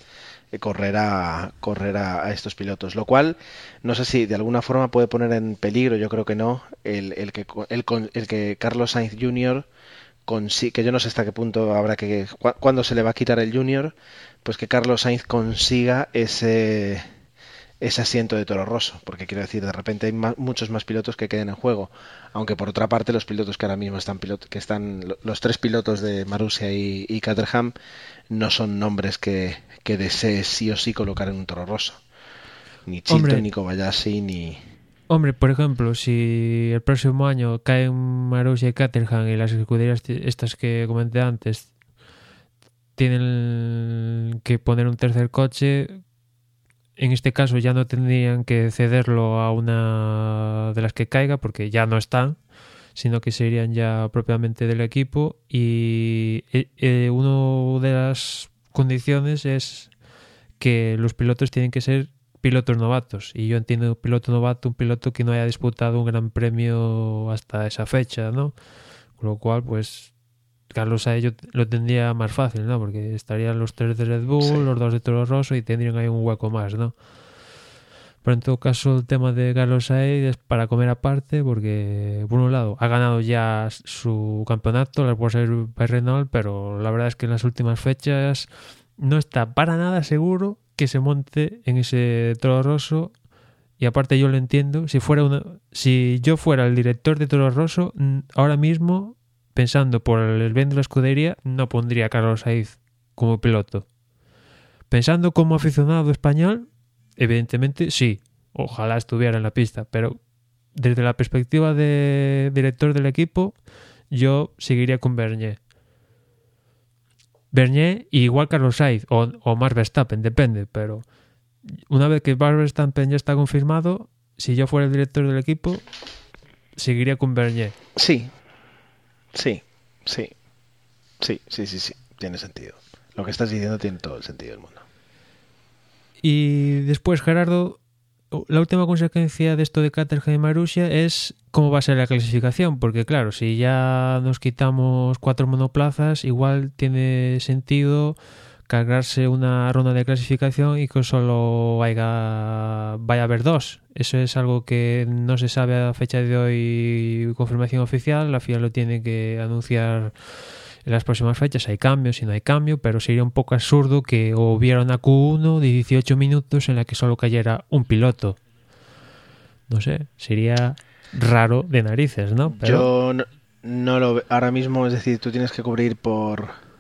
correr a correr a, estos pilotos, lo cual no sé si de alguna forma puede poner en peligro, yo creo que no, el, el que el, el que Carlos Sainz Jr. consi- que yo no sé hasta qué punto habrá que cu- cuándo se le va a quitar el Junior, pues que Carlos Sainz consiga ese ese asiento de Toro Rosso, porque quiero decir, de repente hay muchos más pilotos que queden en juego, aunque por otra parte los pilotos que ahora mismo están pilot que están lo- los tres pilotos de Marussia y, y Caterham no son nombres que, que desee sí o sí colocar en un Toro Rosso. Ni Hombre. ni Kobayashi, ni Hombre, por ejemplo, si el próximo año caen Marussia y Caterham y las escuderías estas que comenté antes tienen que poner un tercer coche, en este caso ya no tendrían que cederlo a una de las que caiga porque ya no están, sino que serían ya propiamente del equipo y eh, eh, una de las condiciones es que los pilotos tienen que ser pilotos novatos. Y yo entiendo piloto novato, un piloto que no haya disputado un gran premio hasta esa fecha, ¿no? Con lo cual, pues, Carlos a ello lo tendría más fácil, ¿no? Porque estarían los tres de Red Bull, Sí. los dos de Toro Rosso y tendrían ahí un hueco más, ¿no? Pero en todo caso, el tema de Carlos Sainz es para comer aparte, porque por un lado ha ganado ya su campeonato, la World Renault, pero la verdad es que en las últimas fechas no está para nada seguro que se monte en ese Toro Rosso. Y aparte yo lo entiendo, si fuera una, si yo fuera el director de Toro Rosso, ahora mismo, pensando por el bien de la escudería, no pondría a Carlos Sainz como piloto. Pensando como aficionado español, evidentemente sí, ojalá estuviera en la pista, pero desde la perspectiva de director del equipo, yo seguiría con Bernier. Bernier y igual Carlos Sainz o, o Verstappen, depende, pero una vez que Max Verstappen ya está confirmado, si yo fuera el director del equipo, seguiría con Bernier. Sí, sí, sí, sí, sí, sí, sí, tiene sentido. Lo que estás diciendo tiene todo el sentido del mundo. Y después, Gerardo, la última consecuencia de esto de Caterham y Marussia es cómo va a ser la clasificación, porque claro, si ya nos quitamos cuatro monoplazas, igual tiene sentido cargarse una ronda de clasificación y que solo vaya, a haber dos. Eso es algo que no se sabe a fecha de hoy, confirmación oficial, la FIA lo tiene que anunciar en las próximas fechas hay cambios y no hay cambio, pero sería un poco absurdo que hubiera una Q1 de 18 minutos en la que solo cayera un piloto. No sé, sería raro de narices, ¿no? Yo no, no lo ahora mismo, es decir, tú tienes que cubrir por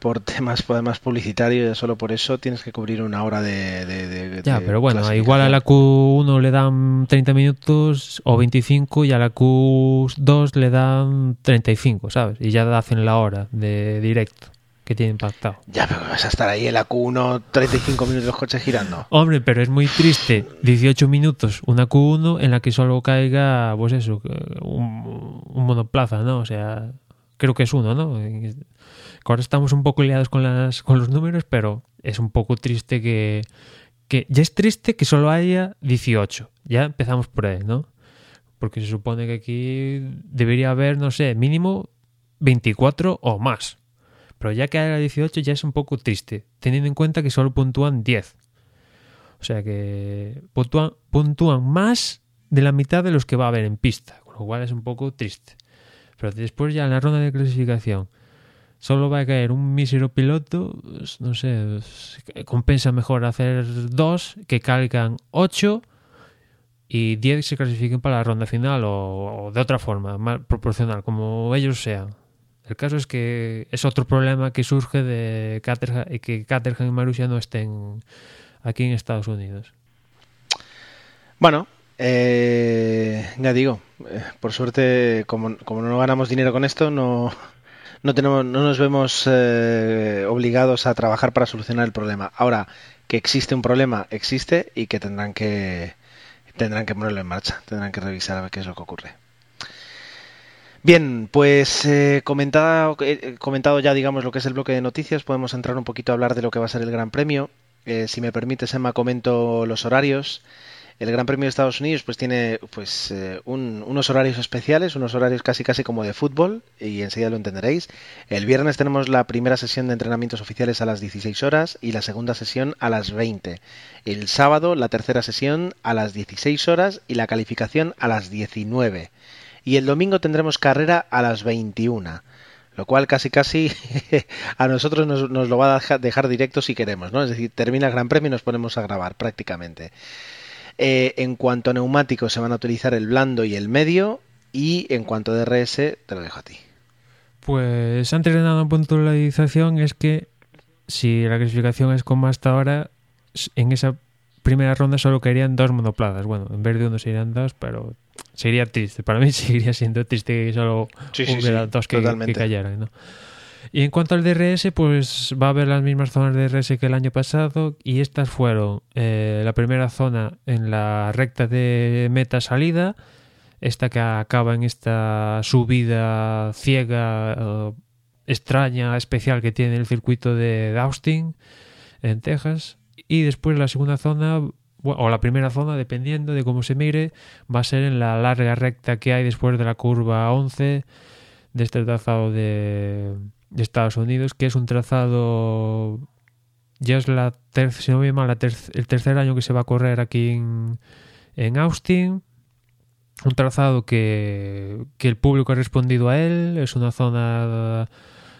por temas además publicitarios, solo por eso tienes que cubrir una hora de... de, ya, pero bueno, igual a la Q1 le dan 30 minutos o 25 y a la Q2 le dan 35, ¿sabes? Y ya hacen la hora de directo que tiene impactado. Ya, pero vas a estar ahí en la Q1 35 minutos los coches girando. Hombre, pero es muy triste 18 minutos una Q1 en la que solo caiga, pues eso, un, un monoplaza, ¿no? O sea, creo que es uno, ¿no? Ahora estamos un poco liados con, las, con los números, pero es un poco triste que, que... Ya es triste que solo haya 18. Ya empezamos por ahí, ¿no? Porque se supone que aquí debería haber, no sé, mínimo 24 o más. Pero ya que haya 18 ya es un poco triste, teniendo en cuenta que solo puntúan 10. O sea que puntúan, puntúan más de la mitad de los que va a haber en pista, con lo cual es un poco triste. Pero después ya en la ronda de clasificación solo va a caer un mísero piloto, pues, no sé, pues, compensa mejor hacer dos que caigan ocho y diez se clasifiquen para la ronda final o, de otra forma, más proporcional, como ellos sean. El caso es que es otro problema que surge de Caterham, que Caterham y Marussia no estén aquí en Estados Unidos. Bueno, eh, ya digo, eh, por suerte, como, no ganamos dinero con esto, no, no tenemos, no nos vemos eh, obligados a trabajar para solucionar el problema. Ahora, que existe un problema, existe y que tendrán que tendrán que ponerlo en marcha, tendrán que revisar a ver qué es lo que ocurre. Bien, pues eh, comentado, eh, comentado ya, digamos, lo que es el bloque de noticias, podemos entrar un poquito a hablar de lo que va a ser el Gran Premio. Eh, si me permites, Emma, comento los horarios. El Gran Premio de Estados Unidos pues tiene pues eh, un, unos horarios especiales, unos horarios casi casi como de fútbol y enseguida lo entenderéis. El viernes tenemos la primera sesión de entrenamientos oficiales a las 16 horas y la segunda sesión a las 20. El sábado la tercera sesión a las 16 horas y la calificación a las 19. Y el domingo tendremos carrera a las 21 lo cual casi casi a nosotros nos, nos, lo va a dejar directo si queremos, ¿no? Es decir, termina el Gran Premio y nos ponemos a grabar prácticamente. Eh, en cuanto a neumáticos, se van a utilizar el blando y el medio. Y en cuanto a DRS, te lo dejo a ti. Pues antes de nada, puntualización es que si la clasificación es como hasta ahora, en esa primera ronda solo caerían dos monoplazas. Bueno, en vez de uno serían dos, pero sería triste. Para mí seguiría siendo triste que solo sí, sí, hubiera sí, dos que, que cayeran. ¿no? Y en cuanto al DRS, pues va a haber las mismas zonas de DRS que el año pasado y estas fueron eh, la primera zona en la recta de meta-salida, esta que acaba en esta subida ciega, extraña, especial que tiene el circuito de Austin en Texas. Y después la segunda zona, o la primera zona, dependiendo de cómo se mire, va a ser en la larga recta que hay después de la curva 11 de este trazado de de Estados Unidos, que es un trazado ya es la ter si no mal, la ter el tercer año que se va a correr aquí en, en Austin. Un trazado que, que el público ha respondido a él. Es una zona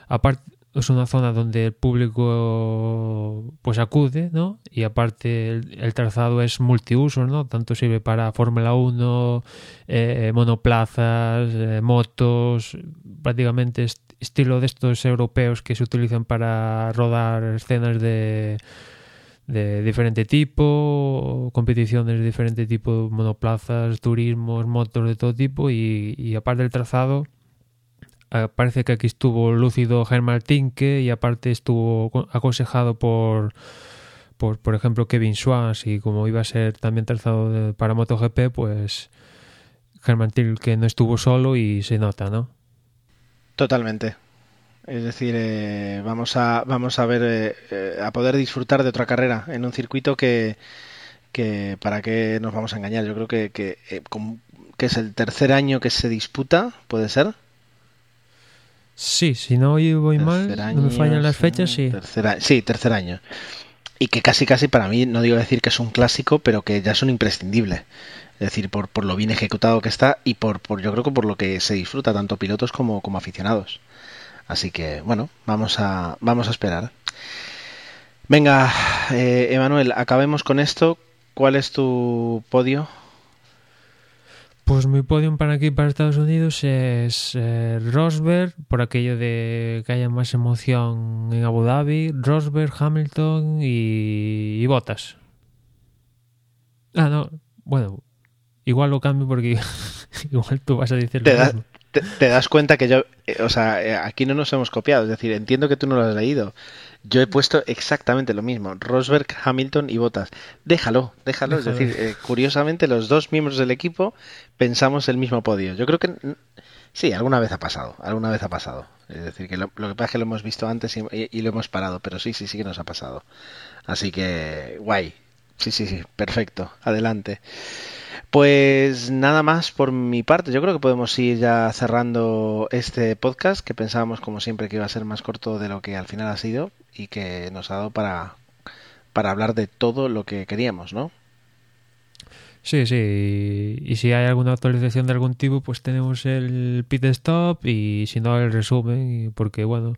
aparte es una zona donde el público pues acude, ¿no? Y aparte el, trazado es multiuso, ¿no? Tanto sirve para Fórmula 1, eh, monoplazas, eh, motos, prácticamente est estilo de estos europeos que se utilizan para rodar escenas de de diferente tipo, competiciones de diferente tipo, monoplazas, turismos, motos de todo tipo y, aparte del trazado Uh, parece que aquí estuvo lúcido Germán Tinke y aparte estuvo aconsejado por, por, por ejemplo, Kevin Swans y como iba a ser también trazado de, para MotoGP, pues Germán Tinke no estuvo solo y se nota, ¿no? Totalmente. Es decir, eh, vamos a vamos a ver eh, eh, a poder disfrutar de otra carrera en un circuito que, que para qué nos vamos a engañar. Yo creo que, que, eh, que es el tercer año que se disputa, puede ser. Sí, si no voy mal, año, no me fallan las fechas, sí. Tercer, sí, tercer año. Y que casi, casi para mí, no digo decir que es un clásico, pero que ya es un imprescindible. Es decir, por, por lo bien ejecutado que está y por, por yo creo que por lo que se disfruta tanto pilotos como, como aficionados. Así que, bueno, vamos a, vamos a esperar. Venga, eh, Emanuel, acabemos con esto. ¿Cuál es tu podio? Pues mi podium para aquí, para Estados Unidos, es eh, Rosberg, por aquello de que haya más emoción en Abu Dhabi, Rosberg, Hamilton y, y. Ah, no, bueno, igual lo cambio porque igual tú vas a decir te, da, te, te, das cuenta que yo, eh, o sea, eh, aquí no nos hemos copiado, es decir, entiendo que tú no lo has leído. Yo he puesto exactamente lo mismo, Rosberg, Hamilton y Bottas. Déjalo, déjalo, déjalo. es decir, eh, curiosamente los dos miembros del equipo pensamos el mismo podio. Yo creo que sí, alguna vez ha pasado, alguna vez ha pasado. Es decir, que lo, lo que pasa es que lo hemos visto antes y, y, y, lo hemos parado, pero sí, sí, sí que nos ha pasado. Así que, guay. Sí, sí, sí, perfecto. Adelante. Pues nada más por mi parte. Yo creo que podemos ir ya cerrando este podcast que pensábamos como siempre que iba a ser más corto de lo que al final ha sido y que nos ha dado para, para hablar de todo lo que queríamos, ¿no? Sí, sí. Y si hay alguna actualización de algún tipo, pues tenemos el pit stop y si no el resumen, porque bueno,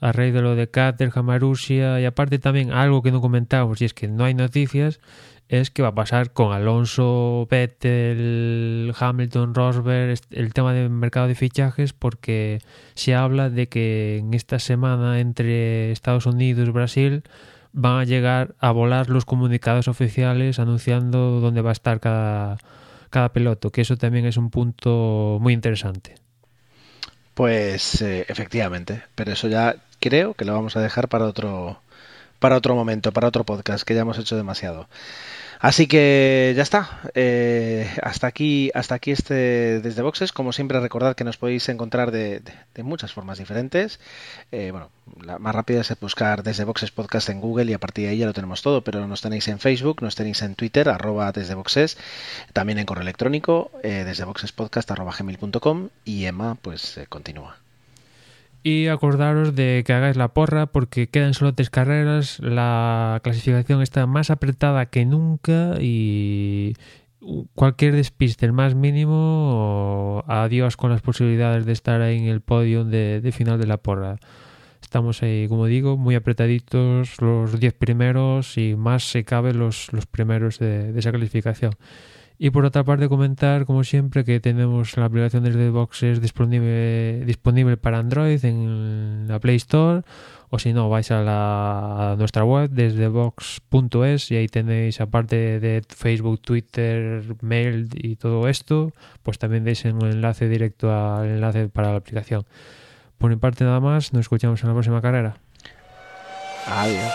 a raíz de lo de Caterham, Marusia y aparte también algo que no comentamos y es que no hay noticias es qué va a pasar con Alonso, Vettel, Hamilton, Rosberg, el tema del mercado de fichajes, porque se habla de que en esta semana entre Estados Unidos y Brasil van a llegar a volar los comunicados oficiales anunciando dónde va a estar cada, cada que eso también es un punto muy interesante. Pues eh, efectivamente, pero eso ya creo que lo vamos a dejar para otro para otro momento, para otro podcast, que ya hemos hecho demasiado. Así que ya está. Eh, hasta aquí, hasta aquí este desde boxes. Como siempre, recordad que nos podéis encontrar de, muchas formas diferentes. Eh, bueno, la más rápida es buscar desde boxes podcast en Google y a partir de ahí ya lo tenemos todo. Pero nos tenéis en Facebook, nos tenéis en Twitter arroba desde boxes, también en correo electrónico eh, desde boxespodcast arroba gmail.com y Emma pues continúa. Y acordaros de que hagáis la porra porque quedan solo tres carreras, la clasificación está más apretada que nunca y cualquier despiste, el más mínimo, adiós con las posibilidades de estar ahí en el podio de, final de la porra. Estamos ahí, como digo, muy apretaditos los 10 primeros y más se cabe los, los primeros de esa clasificación. Y por otra parte comentar, como siempre, que tenemos la aplicación desde Boxes disponible, disponible para Android en la Play Store o si no vais a, la, nuestra web desde box.es y ahí tenéis aparte de Facebook, Twitter, mail y todo esto, pues también veis un enlace directo al enlace para la aplicación. Por mi parte nada más, nos escuchamos en la próxima carrera. Adiós.